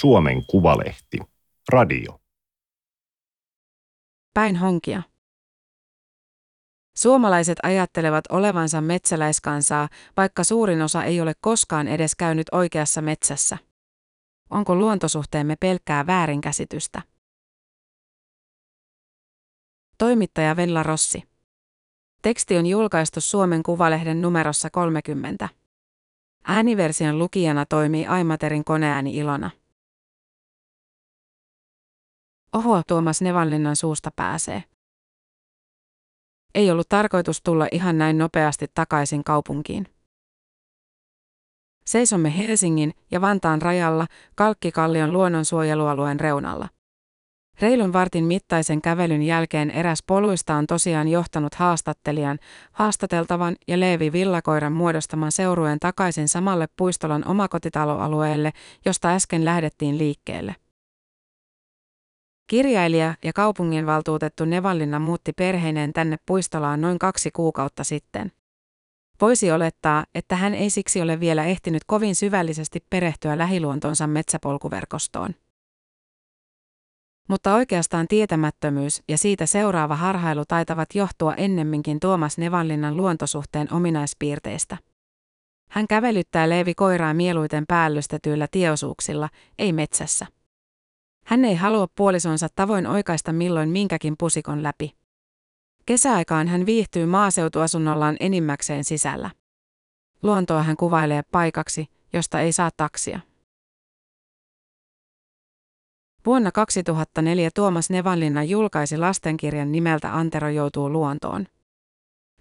Suomen Kuvalehti. Radio. Päin honkia. Suomalaiset ajattelevat olevansa metsäläiskansaa, vaikka suurin osa ei ole koskaan edes käynyt oikeassa metsässä. Onko luontosuhteemme pelkkää väärinkäsitystä? Toimittaja Vella Rossi. Teksti on julkaistu Suomen Kuvalehden numerossa 30. Ääniversion lukijana toimii Aimaterin koneääni Ilona. Oho, Tuomas Nevallinnan suusta pääsee. Ei ollut tarkoitus tulla ihan näin nopeasti takaisin kaupunkiin. Seisomme Helsingin ja Vantaan rajalla Kalkkikallion luonnonsuojelualueen reunalla. Reilun vartin mittaisen kävelyn jälkeen eräs poluista on tosiaan johtanut haastattelijan, haastateltavan ja Leevi Villakoiran muodostaman seurueen takaisin samalle puistolan omakotitaloalueelle, josta äsken lähdettiin liikkeelle. Kirjailija ja kaupunginvaltuutettu Nevallinna muutti perheineen tänne puistolaan noin kaksi kuukautta sitten. Voisi olettaa, että hän ei siksi ole vielä ehtinyt kovin syvällisesti perehtyä lähiluontonsa metsäpolkuverkostoon. Mutta oikeastaan tietämättömyys ja siitä seuraava harhailu taitavat johtua ennemminkin Tuomas Nevallinnan luontosuhteen ominaispiirteistä. Hän kävelyttää Leevi koiraa mieluiten päällystetyillä tieosuuksilla, ei metsässä. Hän ei halua puolisonsa tavoin oikaista milloin minkäkin pusikon läpi. Kesäaikaan hän viihtyy maaseutuasunnollaan enimmäkseen sisällä. Luontoa hän kuvailee paikaksi, josta ei saa taksia. Vuonna 2004 Tuomas Nevanlinna julkaisi lastenkirjan nimeltä Antero joutuu luontoon.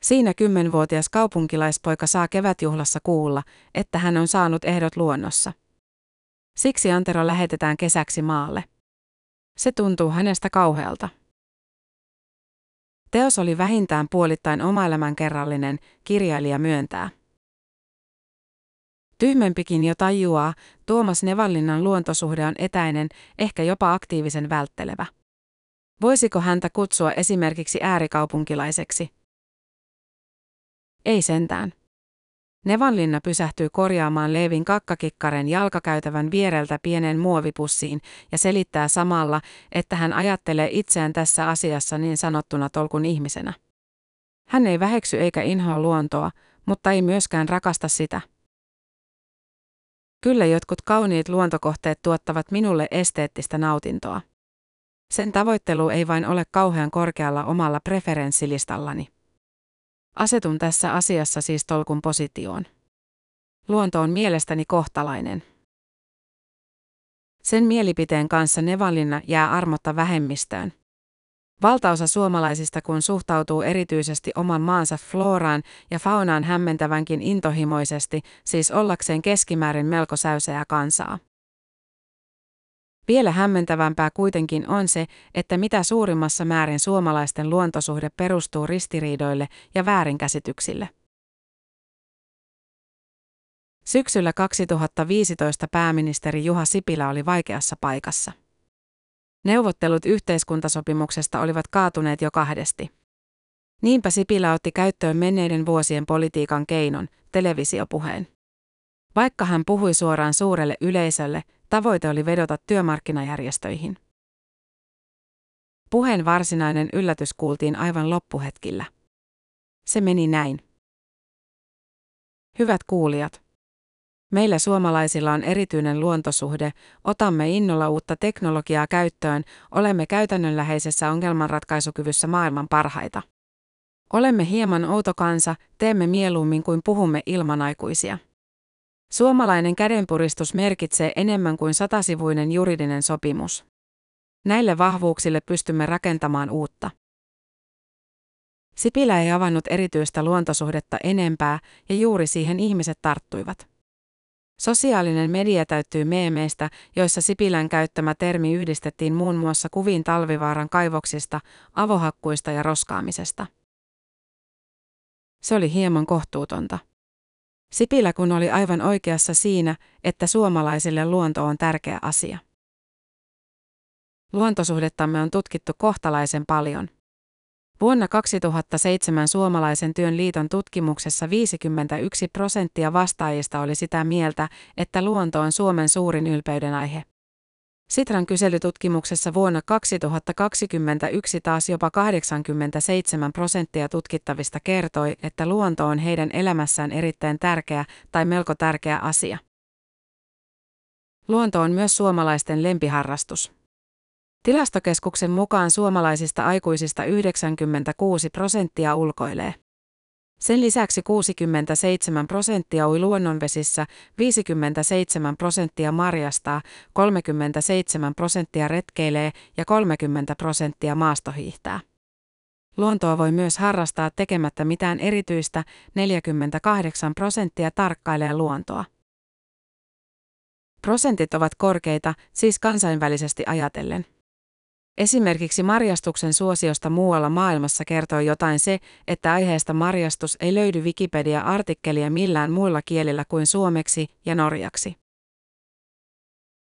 Siinä kymmenvuotias kaupunkilaispoika saa kevätjuhlassa kuulla, että hän on saanut ehdot luonnossa. Siksi Antero lähetetään kesäksi maalle. Se tuntuu hänestä kauhealta. Teos oli vähintään puolittain omaelämän kerrallinen, kirjailija myöntää. Tyhmempikin jo tajuaa, Tuomas Nevallinnan luontosuhde on etäinen, ehkä jopa aktiivisen välttelevä. Voisiko häntä kutsua esimerkiksi äärikaupunkilaiseksi? Ei sentään. Nevanlinna pysähtyy korjaamaan Leevin kakkakikkaren jalkakäytävän viereltä pienen muovipussiin ja selittää samalla, että hän ajattelee itseään tässä asiassa niin sanottuna tolkun ihmisenä. Hän ei väheksy eikä inhoa luontoa, mutta ei myöskään rakasta sitä. Kyllä jotkut kauniit luontokohteet tuottavat minulle esteettistä nautintoa. Sen tavoittelu ei vain ole kauhean korkealla omalla preferenssilistallani. Asetun tässä asiassa siis tolkun positioon. Luonto on mielestäni kohtalainen. Sen mielipiteen kanssa Nevalinna jää armotta vähemmistöön. Valtaosa suomalaisista kun suhtautuu erityisesti oman maansa floraan ja faunaan hämmentävänkin intohimoisesti, siis ollakseen keskimäärin melko säyseää kansaa. Vielä hämmentävämpää kuitenkin on se, että mitä suurimmassa määrin suomalaisten luontosuhde perustuu ristiriidoille ja väärinkäsityksille. Syksyllä 2015 pääministeri Juha Sipilä oli vaikeassa paikassa. Neuvottelut yhteiskuntasopimuksesta olivat kaatuneet jo kahdesti. Niinpä Sipilä otti käyttöön menneiden vuosien politiikan keinon, televisiopuheen. Vaikka hän puhui suoraan suurelle yleisölle, tavoite oli vedota työmarkkinajärjestöihin. Puheen varsinainen yllätys kuultiin aivan loppuhetkillä. Se meni näin. Hyvät kuulijat, Meillä suomalaisilla on erityinen luontosuhde, otamme innolla uutta teknologiaa käyttöön, olemme käytännönläheisessä ongelmanratkaisukyvyssä maailman parhaita. Olemme hieman outo kansa, teemme mieluummin kuin puhumme ilmanaikuisia. Suomalainen kädenpuristus merkitsee enemmän kuin satasivuinen juridinen sopimus. Näille vahvuuksille pystymme rakentamaan uutta. Sipilä ei avannut erityistä luontosuhdetta enempää, ja juuri siihen ihmiset tarttuivat. Sosiaalinen media täyttyy meemeistä, joissa Sipilän käyttämä termi yhdistettiin muun muassa kuviin talvivaaran kaivoksista, avohakkuista ja roskaamisesta. Se oli hieman kohtuutonta. Sipilä kun oli aivan oikeassa siinä, että suomalaisille luonto on tärkeä asia. Luontosuhdettamme on tutkittu kohtalaisen paljon. Vuonna 2007 Suomalaisen työn liiton tutkimuksessa 51 prosenttia vastaajista oli sitä mieltä, että luonto on Suomen suurin ylpeyden aihe. Sitran kyselytutkimuksessa vuonna 2021 taas jopa 87 prosenttia tutkittavista kertoi, että luonto on heidän elämässään erittäin tärkeä tai melko tärkeä asia. Luonto on myös suomalaisten lempiharrastus. Tilastokeskuksen mukaan suomalaisista aikuisista 96 prosenttia ulkoilee. Sen lisäksi 67 prosenttia ui luonnonvesissä, 57 prosenttia marjastaa, 37 prosenttia retkeilee ja 30 prosenttia maastohiihtää. Luontoa voi myös harrastaa tekemättä mitään erityistä, 48 prosenttia tarkkailee luontoa. Prosentit ovat korkeita, siis kansainvälisesti ajatellen. Esimerkiksi marjastuksen suosiosta muualla maailmassa kertoo jotain se, että aiheesta marjastus ei löydy Wikipedia-artikkelia millään muilla kielillä kuin suomeksi ja norjaksi.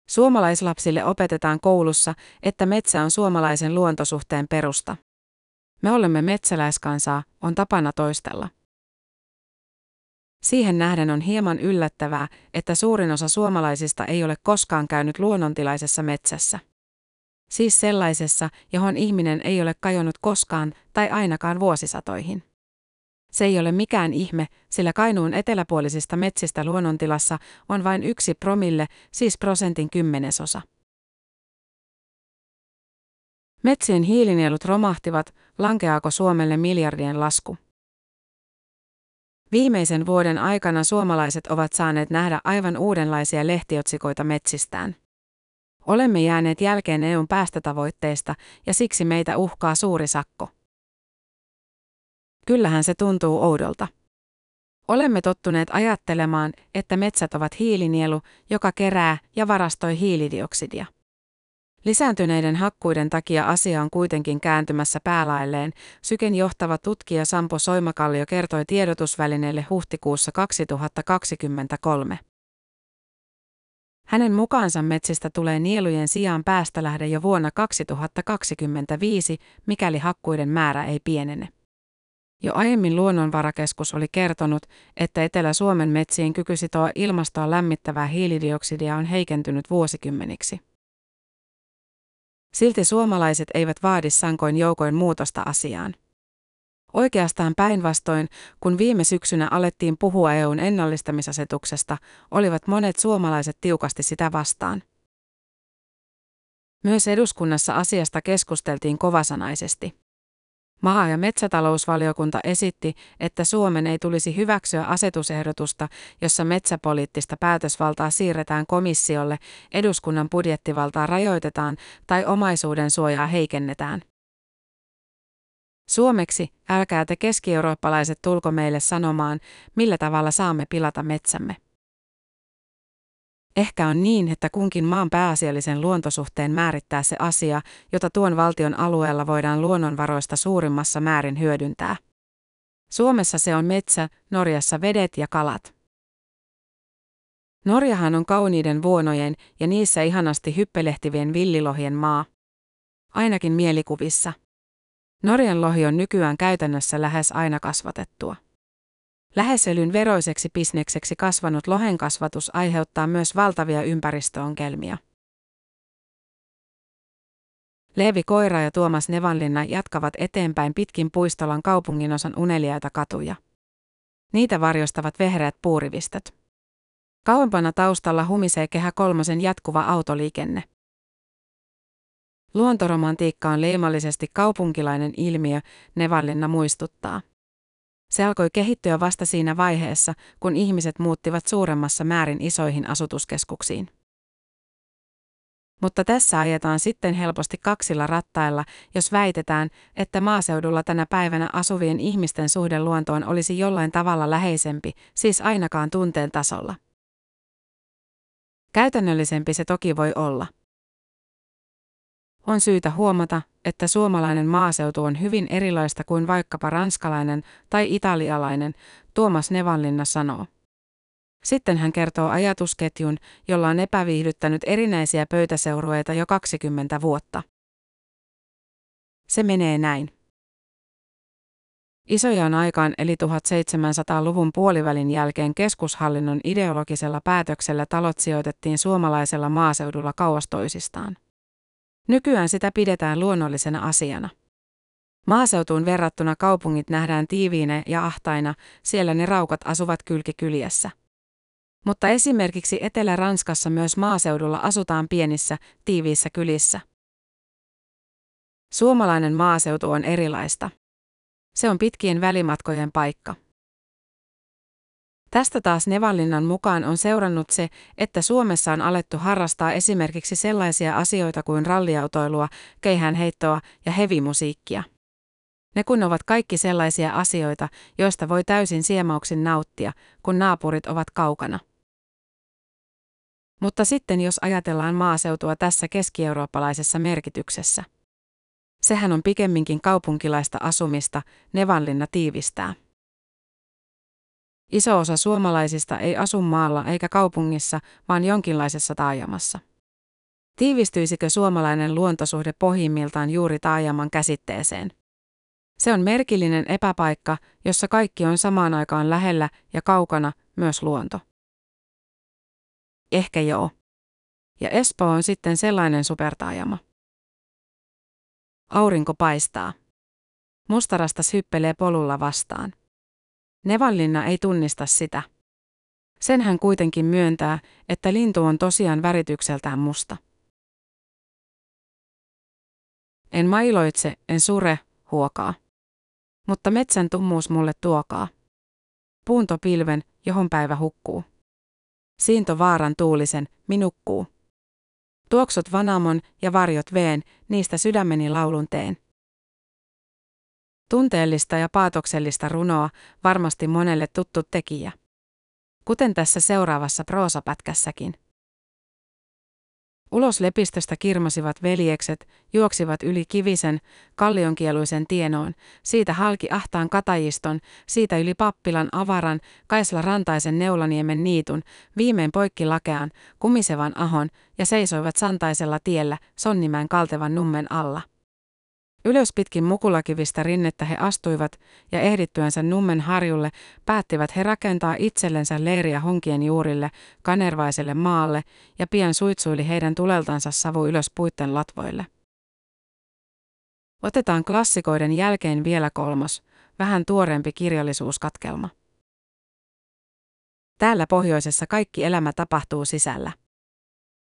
Suomalaislapsille opetetaan koulussa, että metsä on suomalaisen luontosuhteen perusta. Me olemme metsäläiskansaa, on tapana toistella. Siihen nähden on hieman yllättävää, että suurin osa suomalaisista ei ole koskaan käynyt luonnontilaisessa metsässä siis sellaisessa, johon ihminen ei ole kajonnut koskaan tai ainakaan vuosisatoihin. Se ei ole mikään ihme, sillä Kainuun eteläpuolisista metsistä luonnontilassa on vain yksi promille, siis prosentin kymmenesosa. Metsien hiilinielut romahtivat, lankeaako Suomelle miljardien lasku? Viimeisen vuoden aikana suomalaiset ovat saaneet nähdä aivan uudenlaisia lehtiotsikoita metsistään. Olemme jääneet jälkeen EUn päästötavoitteista ja siksi meitä uhkaa suuri sakko. Kyllähän se tuntuu oudolta. Olemme tottuneet ajattelemaan, että metsät ovat hiilinielu, joka kerää ja varastoi hiilidioksidia. Lisääntyneiden hakkuiden takia asia on kuitenkin kääntymässä päälailleen, Syken johtava tutkija Sampo Soimakallio kertoi tiedotusvälineelle huhtikuussa 2023. Hänen mukaansa metsistä tulee nielujen sijaan päästölähde jo vuonna 2025, mikäli hakkuiden määrä ei pienene. Jo aiemmin Luonnonvarakeskus oli kertonut, että Etelä-Suomen metsien kyky sitoa ilmastoa lämmittävää hiilidioksidia on heikentynyt vuosikymmeniksi. Silti suomalaiset eivät vaadi sankoin joukoin muutosta asiaan. Oikeastaan päinvastoin, kun viime syksynä alettiin puhua EUn ennallistamisasetuksesta, olivat monet suomalaiset tiukasti sitä vastaan. Myös eduskunnassa asiasta keskusteltiin kovasanaisesti. Maa- ja metsätalousvaliokunta esitti, että Suomen ei tulisi hyväksyä asetusehdotusta, jossa metsäpoliittista päätösvaltaa siirretään komissiolle, eduskunnan budjettivaltaa rajoitetaan tai omaisuuden suojaa heikennetään. Suomeksi, älkää te keskieurooppalaiset tulko meille sanomaan, millä tavalla saamme pilata metsämme. Ehkä on niin, että kunkin maan pääasiallisen luontosuhteen määrittää se asia, jota tuon valtion alueella voidaan luonnonvaroista suurimmassa määrin hyödyntää. Suomessa se on metsä, Norjassa vedet ja kalat. Norjahan on kauniiden vuonojen ja niissä ihanasti hyppelehtivien villilohien maa. Ainakin mielikuvissa. Norjan lohi on nykyään käytännössä lähes aina kasvatettua. Läheselyn veroiseksi bisnekseksi kasvanut lohen kasvatus aiheuttaa myös valtavia ympäristöongelmia. Leevi Koira ja Tuomas Nevanlinna jatkavat eteenpäin pitkin puistolan kaupunginosan uneliaita katuja. Niitä varjostavat vehreät puurivistöt. Kauempana taustalla humisee kehä kolmosen jatkuva autoliikenne. Luontoromantiikka on leimallisesti kaupunkilainen ilmiö, Nevallinna muistuttaa. Se alkoi kehittyä vasta siinä vaiheessa, kun ihmiset muuttivat suuremmassa määrin isoihin asutuskeskuksiin. Mutta tässä ajetaan sitten helposti kaksilla rattailla, jos väitetään, että maaseudulla tänä päivänä asuvien ihmisten suhde luontoon olisi jollain tavalla läheisempi, siis ainakaan tunteen tasolla. Käytännöllisempi se toki voi olla. On syytä huomata, että suomalainen maaseutu on hyvin erilaista kuin vaikkapa ranskalainen tai italialainen, Tuomas Nevanlinna sanoo. Sitten hän kertoo ajatusketjun, jolla on epäviihdyttänyt erinäisiä pöytäseurueita jo 20 vuotta. Se menee näin. Isojan aikaan eli 1700-luvun puolivälin jälkeen keskushallinnon ideologisella päätöksellä talot sijoitettiin suomalaisella maaseudulla kauas toisistaan. Nykyään sitä pidetään luonnollisena asiana. Maaseutuun verrattuna kaupungit nähdään tiiviinä ja ahtaina, siellä ne raukat asuvat kylkikyljessä. Mutta esimerkiksi Etelä-Ranskassa myös maaseudulla asutaan pienissä, tiiviissä kylissä. Suomalainen maaseutu on erilaista. Se on pitkien välimatkojen paikka. Tästä taas Nevallinnan mukaan on seurannut se, että Suomessa on alettu harrastaa esimerkiksi sellaisia asioita kuin ralliautoilua, keihäänheittoa ja hevimusiikkia. Ne kun ovat kaikki sellaisia asioita, joista voi täysin siemauksin nauttia, kun naapurit ovat kaukana. Mutta sitten jos ajatellaan maaseutua tässä keskieurooppalaisessa merkityksessä. Sehän on pikemminkin kaupunkilaista asumista, Nevanlinna tiivistää. Iso osa suomalaisista ei asu maalla eikä kaupungissa, vaan jonkinlaisessa taajamassa. Tiivistyisikö suomalainen luontosuhde pohjimmiltaan juuri taajaman käsitteeseen? Se on merkillinen epäpaikka, jossa kaikki on samaan aikaan lähellä ja kaukana, myös luonto. Ehkä joo. Ja Espoo on sitten sellainen supertaajama. Aurinko paistaa. Mustarastas hyppelee polulla vastaan. Nevallinna ei tunnista sitä. Sen hän kuitenkin myöntää, että lintu on tosiaan väritykseltään musta. En mailoitse, en sure, huokaa. Mutta metsän tummuus mulle tuokaa. Puuntopilven, johon päivä hukkuu. Siinto vaaran tuulisen, minukkuu. Tuoksut vanamon ja varjot veen, niistä sydämeni laulun teen. Tunteellista ja paatoksellista runoa, varmasti monelle tuttu tekijä. Kuten tässä seuraavassa proosapätkässäkin. Ulos lepistöstä kirmasivat veljekset, juoksivat yli kivisen, kallionkieluisen tienoon, siitä halki ahtaan katajiston, siitä yli pappilan avaran, kaisla rantaisen neulaniemen niitun, viimein poikki lakean, kumisevan ahon, ja seisoivat santaisella tiellä, Sonnimään kaltevan nummen alla. Ylös pitkin mukulakivistä rinnettä he astuivat, ja ehdittyänsä Nummen harjulle päättivät he rakentaa itsellensä leiriä honkien juurille, kanervaiselle maalle, ja pian suitsuili heidän tuleltansa savu ylös puitten latvoille. Otetaan klassikoiden jälkeen vielä kolmos, vähän tuoreempi kirjallisuuskatkelma. Täällä pohjoisessa kaikki elämä tapahtuu sisällä.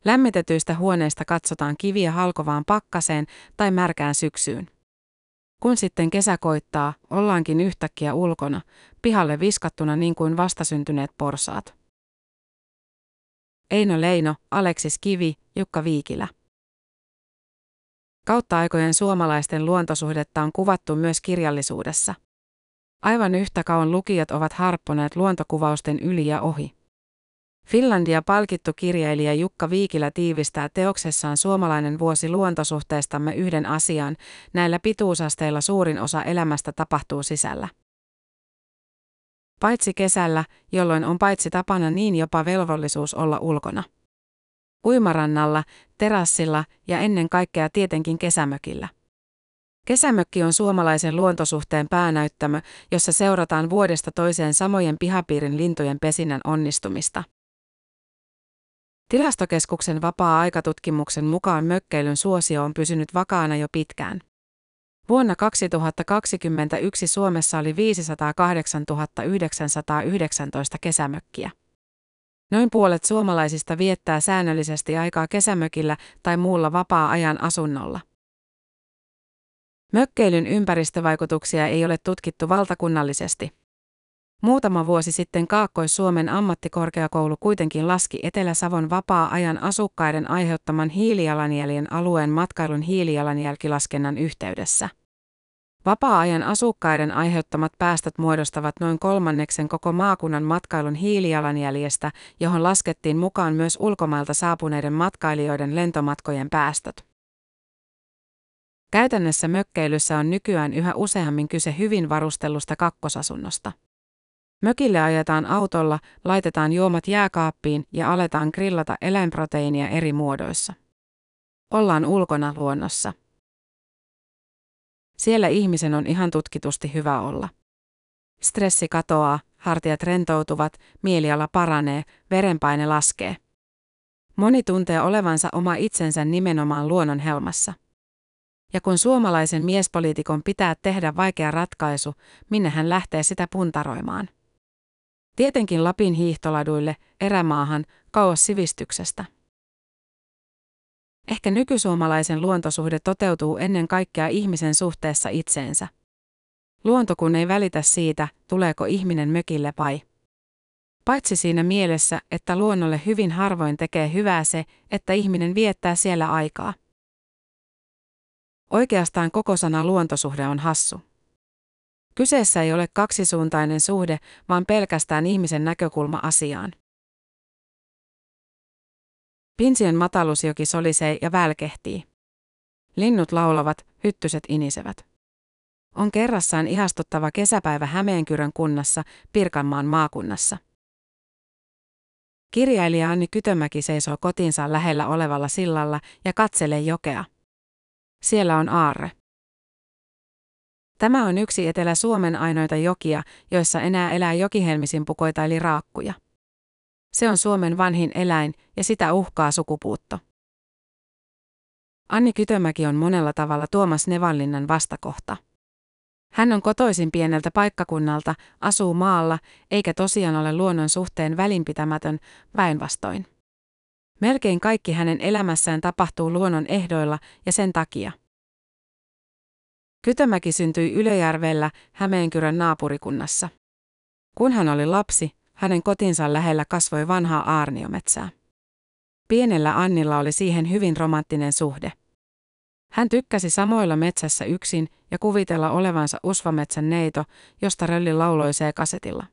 Lämmitetyistä huoneista katsotaan kiviä halkovaan pakkaseen tai märkään syksyyn. Kun sitten kesä koittaa, ollaankin yhtäkkiä ulkona, pihalle viskattuna niin kuin vastasyntyneet porsaat. Eino Leino, Aleksis Kivi, Jukka Viikilä. Kautta aikojen suomalaisten luontosuhdetta on kuvattu myös kirjallisuudessa. Aivan yhtä kauan lukijat ovat harpponeet luontokuvausten yli ja ohi. Finlandia palkittu kirjailija Jukka Viikilä tiivistää teoksessaan suomalainen vuosi luontosuhteestamme yhden asian, näillä pituusasteilla suurin osa elämästä tapahtuu sisällä. Paitsi kesällä, jolloin on paitsi tapana niin jopa velvollisuus olla ulkona. Uimarannalla, terassilla ja ennen kaikkea tietenkin kesämökillä. Kesämökki on suomalaisen luontosuhteen päänäyttämö, jossa seurataan vuodesta toiseen samojen pihapiirin lintujen pesinnän onnistumista. Tilastokeskuksen vapaa-aikatutkimuksen mukaan mökkeilyn suosio on pysynyt vakaana jo pitkään. Vuonna 2021 Suomessa oli 508 919 kesämökkiä. Noin puolet suomalaisista viettää säännöllisesti aikaa kesämökillä tai muulla vapaa-ajan asunnolla. Mökkeilyn ympäristövaikutuksia ei ole tutkittu valtakunnallisesti. Muutama vuosi sitten Kaakkois-Suomen ammattikorkeakoulu kuitenkin laski Etelä-Savon vapaa-ajan asukkaiden aiheuttaman hiilijalanjäljen alueen matkailun hiilijalanjälkilaskennan yhteydessä. Vapaa-ajan asukkaiden aiheuttamat päästöt muodostavat noin kolmanneksen koko maakunnan matkailun hiilijalanjäljestä, johon laskettiin mukaan myös ulkomailta saapuneiden matkailijoiden lentomatkojen päästöt. Käytännössä mökkeilyssä on nykyään yhä useammin kyse hyvin varustellusta kakkosasunnosta. Mökille ajetaan autolla, laitetaan juomat jääkaappiin ja aletaan grillata eläinproteiinia eri muodoissa. Ollaan ulkona luonnossa. Siellä ihmisen on ihan tutkitusti hyvä olla. Stressi katoaa, hartiat rentoutuvat, mieliala paranee, verenpaine laskee. Moni tuntee olevansa oma itsensä nimenomaan luonnon helmassa. Ja kun suomalaisen miespoliitikon pitää tehdä vaikea ratkaisu, minne hän lähtee sitä puntaroimaan? Tietenkin Lapin hiihtoladuille, erämaahan, kauas sivistyksestä. Ehkä nykysuomalaisen luontosuhde toteutuu ennen kaikkea ihmisen suhteessa itseensä. Luonto kun ei välitä siitä, tuleeko ihminen mökille vai. Paitsi siinä mielessä, että luonnolle hyvin harvoin tekee hyvää se, että ihminen viettää siellä aikaa. Oikeastaan koko sana luontosuhde on hassu. Kyseessä ei ole kaksisuuntainen suhde, vaan pelkästään ihmisen näkökulma asiaan. Pinsien matalusjoki solisee ja välkehtii. Linnut laulavat, hyttyset inisevät. On kerrassaan ihastuttava kesäpäivä Hämeenkyrön kunnassa, Pirkanmaan maakunnassa. Kirjailija Anni Kytömäki seisoo kotinsa lähellä olevalla sillalla ja katselee jokea. Siellä on aarre. Tämä on yksi Etelä-Suomen ainoita jokia, joissa enää elää jokihelmisinpukoita eli raakkuja. Se on Suomen vanhin eläin ja sitä uhkaa sukupuutto. Anni Kytömäki on monella tavalla Tuomas Nevanlinnan vastakohta. Hän on kotoisin pieneltä paikkakunnalta, asuu maalla, eikä tosiaan ole luonnon suhteen välinpitämätön, päinvastoin. Melkein kaikki hänen elämässään tapahtuu luonnon ehdoilla ja sen takia. Kytömäki syntyi Ylöjärvellä, Hämeenkyrön naapurikunnassa. Kun hän oli lapsi, hänen kotinsa lähellä kasvoi vanhaa aarniometsää. Pienellä Annilla oli siihen hyvin romanttinen suhde. Hän tykkäsi samoilla metsässä yksin ja kuvitella olevansa usvametsän neito, josta rölli lauloi kasetilla.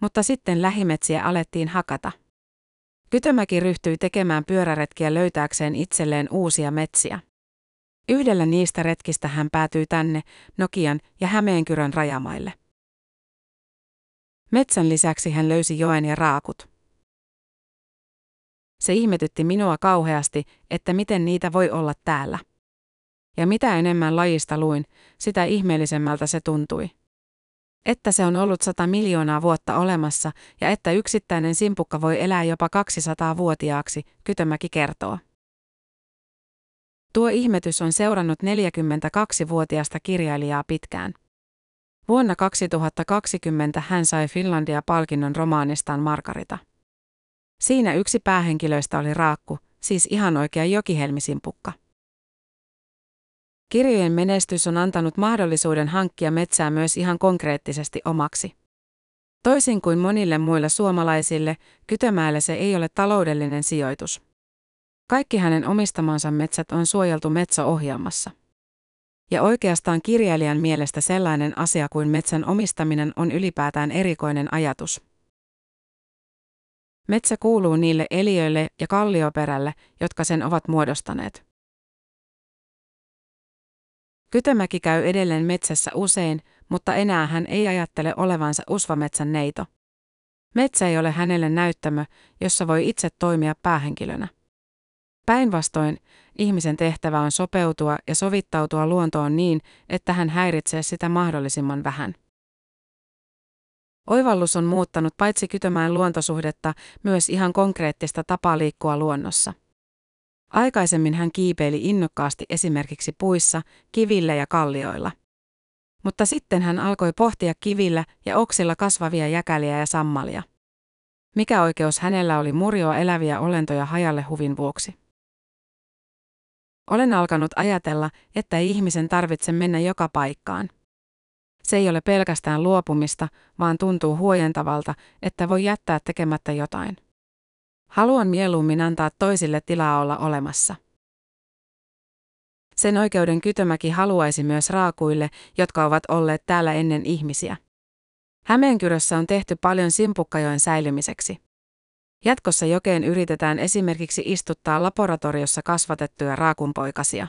Mutta sitten lähimetsiä alettiin hakata. Kytömäki ryhtyi tekemään pyöräretkiä löytääkseen itselleen uusia metsiä. Yhdellä niistä retkistä hän päätyi tänne, Nokian ja Hämeenkyrön rajamaille. Metsän lisäksi hän löysi joen ja raakut. Se ihmetytti minua kauheasti, että miten niitä voi olla täällä. Ja mitä enemmän lajista luin, sitä ihmeellisemmältä se tuntui. Että se on ollut sata miljoonaa vuotta olemassa ja että yksittäinen simpukka voi elää jopa 200-vuotiaaksi, Kytömäki kertoo. Tuo ihmetys on seurannut 42-vuotiasta kirjailijaa pitkään. Vuonna 2020 hän sai Finlandia-palkinnon romaanistaan Margarita. Siinä yksi päähenkilöistä oli Raakku, siis ihan oikea jokihelmisimpukka. Kirjojen menestys on antanut mahdollisuuden hankkia metsää myös ihan konkreettisesti omaksi. Toisin kuin monille muille suomalaisille, Kytömäelle se ei ole taloudellinen sijoitus. Kaikki hänen omistamansa metsät on suojeltu metsäohjelmassa. Ja oikeastaan kirjailijan mielestä sellainen asia kuin metsän omistaminen on ylipäätään erikoinen ajatus. Metsä kuuluu niille eliöille ja kallioperälle, jotka sen ovat muodostaneet. Kytömäki käy edelleen metsässä usein, mutta enää hän ei ajattele olevansa usvametsän neito. Metsä ei ole hänelle näyttämö, jossa voi itse toimia päähenkilönä. Päinvastoin, ihmisen tehtävä on sopeutua ja sovittautua luontoon niin, että hän häiritsee sitä mahdollisimman vähän. Oivallus on muuttanut paitsi kytömään luontosuhdetta, myös ihan konkreettista tapaa liikkua luonnossa. Aikaisemmin hän kiipeili innokkaasti esimerkiksi puissa, kivillä ja kallioilla. Mutta sitten hän alkoi pohtia kivillä ja oksilla kasvavia jäkäliä ja sammalia. Mikä oikeus hänellä oli murjoa eläviä olentoja hajalle huvin vuoksi? Olen alkanut ajatella, että ei ihmisen tarvitse mennä joka paikkaan. Se ei ole pelkästään luopumista, vaan tuntuu huojentavalta, että voi jättää tekemättä jotain. Haluan mieluummin antaa toisille tilaa olla olemassa. Sen oikeuden Kytömäki haluaisi myös raakuille, jotka ovat olleet täällä ennen ihmisiä. Hämeenkyrössä on tehty paljon simpukkajoen säilymiseksi. Jatkossa jokeen yritetään esimerkiksi istuttaa laboratoriossa kasvatettuja raakunpoikasia.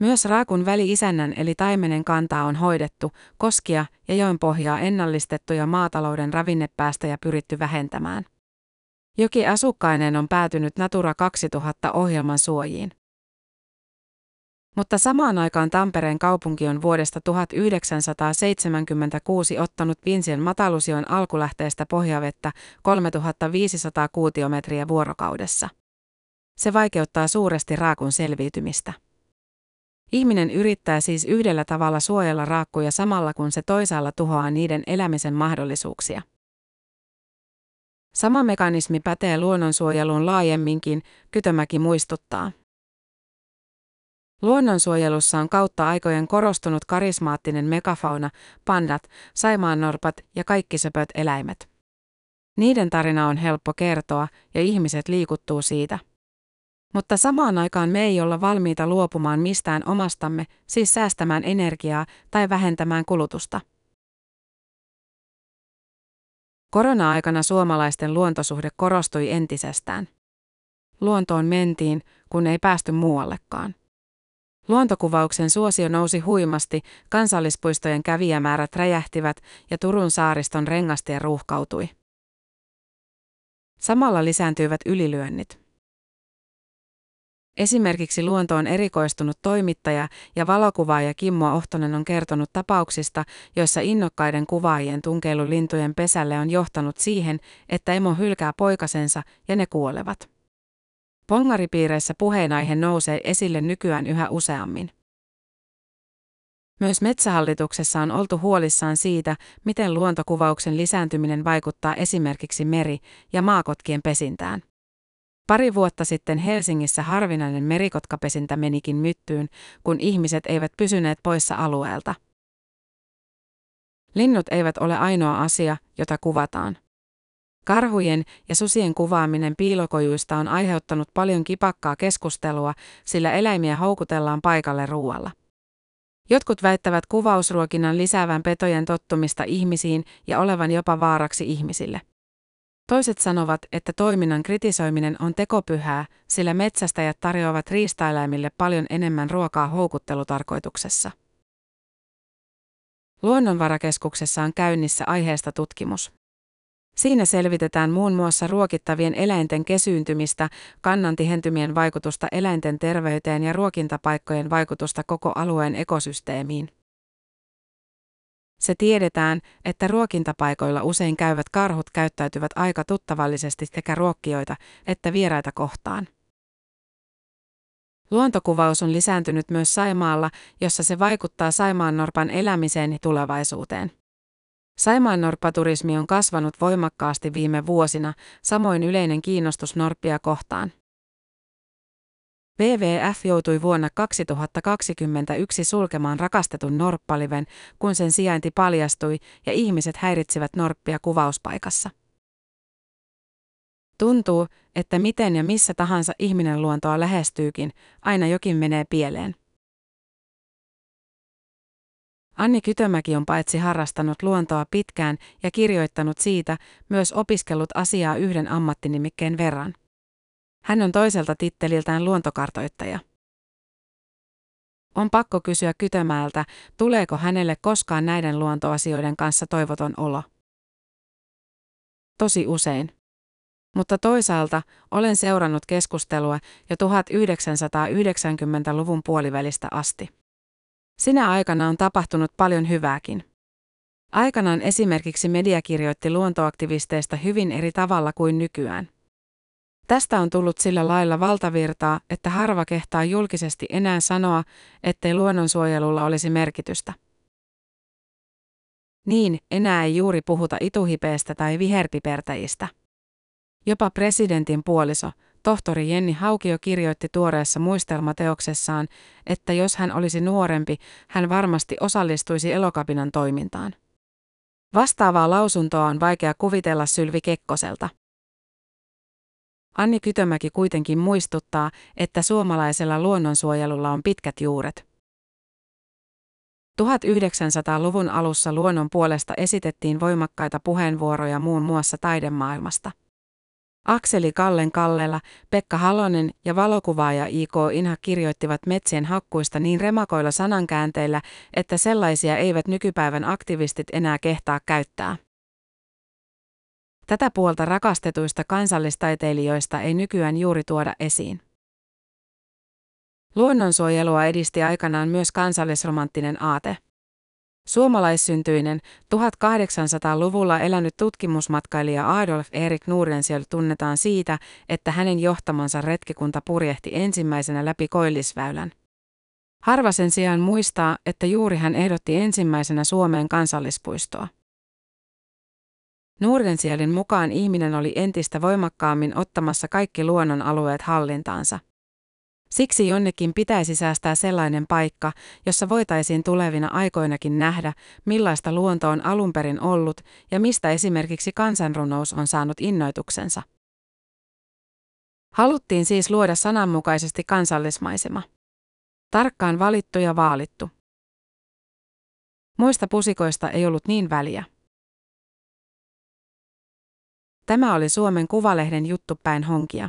Myös raakun väli-isännän eli taimenen kantaa on hoidettu, koskia ja joen pohjaa ennallistettu ja maatalouden ravinnepäästöjä pyritty vähentämään. Joki asukkainen on päätynyt Natura 2000 ohjelman suojiin. Mutta samaan aikaan Tampereen kaupunki on vuodesta 1976 ottanut Vinsien matalusion alkulähteestä pohjavettä 3500 kuutiometriä vuorokaudessa. Se vaikeuttaa suuresti raakun selviytymistä. Ihminen yrittää siis yhdellä tavalla suojella raakkuja samalla kun se toisaalla tuhoaa niiden elämisen mahdollisuuksia. Sama mekanismi pätee luonnonsuojeluun laajemminkin, Kytömäki muistuttaa. Luonnonsuojelussa on kautta aikojen korostunut karismaattinen megafauna, pandat, saimaannorpat ja kaikki söpöt eläimet. Niiden tarina on helppo kertoa ja ihmiset liikuttuu siitä. Mutta samaan aikaan me ei olla valmiita luopumaan mistään omastamme, siis säästämään energiaa tai vähentämään kulutusta. Korona-aikana suomalaisten luontosuhde korostui entisestään. Luontoon mentiin, kun ei päästy muuallekaan. Luontokuvauksen suosio nousi huimasti, kansallispuistojen kävijämäärät räjähtivät ja Turun saariston rengastie ruuhkautui. Samalla lisääntyivät ylilyönnit. Esimerkiksi luontoon erikoistunut toimittaja ja valokuvaaja Kimmo Ohtonen on kertonut tapauksista, joissa innokkaiden kuvaajien tunkeilu lintujen pesälle on johtanut siihen, että emo hylkää poikasensa ja ne kuolevat. Pongaripiireissä puheenaihe nousee esille nykyään yhä useammin. Myös metsähallituksessa on oltu huolissaan siitä, miten luontokuvauksen lisääntyminen vaikuttaa esimerkiksi meri- ja maakotkien pesintään. Pari vuotta sitten Helsingissä harvinainen merikotkapesintä menikin myttyyn, kun ihmiset eivät pysyneet poissa alueelta. Linnut eivät ole ainoa asia, jota kuvataan. Karhujen ja susien kuvaaminen piilokojuista on aiheuttanut paljon kipakkaa keskustelua, sillä eläimiä houkutellaan paikalle ruoalla. Jotkut väittävät kuvausruokinnan lisäävän petojen tottumista ihmisiin ja olevan jopa vaaraksi ihmisille. Toiset sanovat, että toiminnan kritisoiminen on tekopyhää, sillä metsästäjät tarjoavat riistaeläimille paljon enemmän ruokaa houkuttelutarkoituksessa. Luonnonvarakeskuksessa on käynnissä aiheesta tutkimus. Siinä selvitetään muun muassa ruokittavien eläinten kesyyntymistä, kannan tihentymien vaikutusta eläinten terveyteen ja ruokintapaikkojen vaikutusta koko alueen ekosysteemiin. Se tiedetään, että ruokintapaikoilla usein käyvät karhut käyttäytyvät aika tuttavallisesti sekä ruokkijoita että vieraita kohtaan. Luontokuvaus on lisääntynyt myös Saimaalla, jossa se vaikuttaa Saimaannorpan elämiseen ja tulevaisuuteen. Saimaannorppaturismi on kasvanut voimakkaasti viime vuosina, samoin yleinen kiinnostus norppia kohtaan. WWF joutui vuonna 2021 sulkemaan rakastetun norppaliven, kun sen sijainti paljastui ja ihmiset häiritsivät norppia kuvauspaikassa. Tuntuu, että miten ja missä tahansa ihminen luontoa lähestyykin, aina jokin menee pieleen. Anni Kytömäki on paitsi harrastanut luontoa pitkään ja kirjoittanut siitä, myös opiskellut asiaa yhden ammattinimikkeen verran. Hän on toiselta titteliltään luontokartoittaja. On pakko kysyä Kytömäältä, tuleeko hänelle koskaan näiden luontoasioiden kanssa toivoton olo. Tosi usein. Mutta toisaalta olen seurannut keskustelua jo 1990-luvun puolivälistä asti. Sinä aikana on tapahtunut paljon hyvääkin. Aikanaan esimerkiksi media kirjoitti luontoaktivisteista hyvin eri tavalla kuin nykyään. Tästä on tullut sillä lailla valtavirtaa, että harva kehtaa julkisesti enää sanoa, ettei luonnonsuojelulla olisi merkitystä. Niin, enää ei juuri puhuta ituhipeestä tai viherpipertäjistä. Jopa presidentin puoliso, tohtori Jenni Haukio kirjoitti tuoreessa muistelmateoksessaan, että jos hän olisi nuorempi, hän varmasti osallistuisi elokapinan toimintaan. Vastaavaa lausuntoa on vaikea kuvitella Sylvi Kekkoselta. Anni Kytömäki kuitenkin muistuttaa, että suomalaisella luonnonsuojelulla on pitkät juuret. 1900-luvun alussa luonnon puolesta esitettiin voimakkaita puheenvuoroja muun muassa taidemaailmasta. Akseli Kallen Kallela, Pekka Halonen ja valokuvaaja I.K. Inha kirjoittivat metsien hakkuista niin remakoilla sanankäänteillä, että sellaisia eivät nykypäivän aktivistit enää kehtaa käyttää. Tätä puolta rakastetuista kansallistaiteilijoista ei nykyään juuri tuoda esiin. Luonnonsuojelua edisti aikanaan myös kansallisromanttinen aate. Suomalaissyntyinen, 1800-luvulla elänyt tutkimusmatkailija Adolf Erik Nurensiel tunnetaan siitä, että hänen johtamansa retkikunta purjehti ensimmäisenä läpi Koillisväylän. Harva sen sijaan muistaa, että juuri hän ehdotti ensimmäisenä Suomeen kansallispuistoa. Nurensielin mukaan ihminen oli entistä voimakkaammin ottamassa kaikki luonnon alueet hallintaansa. Siksi jonnekin pitäisi säästää sellainen paikka, jossa voitaisiin tulevina aikoinakin nähdä, millaista luonto on alun perin ollut ja mistä esimerkiksi kansanrunous on saanut innoituksensa. Haluttiin siis luoda sananmukaisesti kansallismaisema. Tarkkaan valittu ja vaalittu. Muista pusikoista ei ollut niin väliä. Tämä oli Suomen Kuvalehden juttu päin honkia.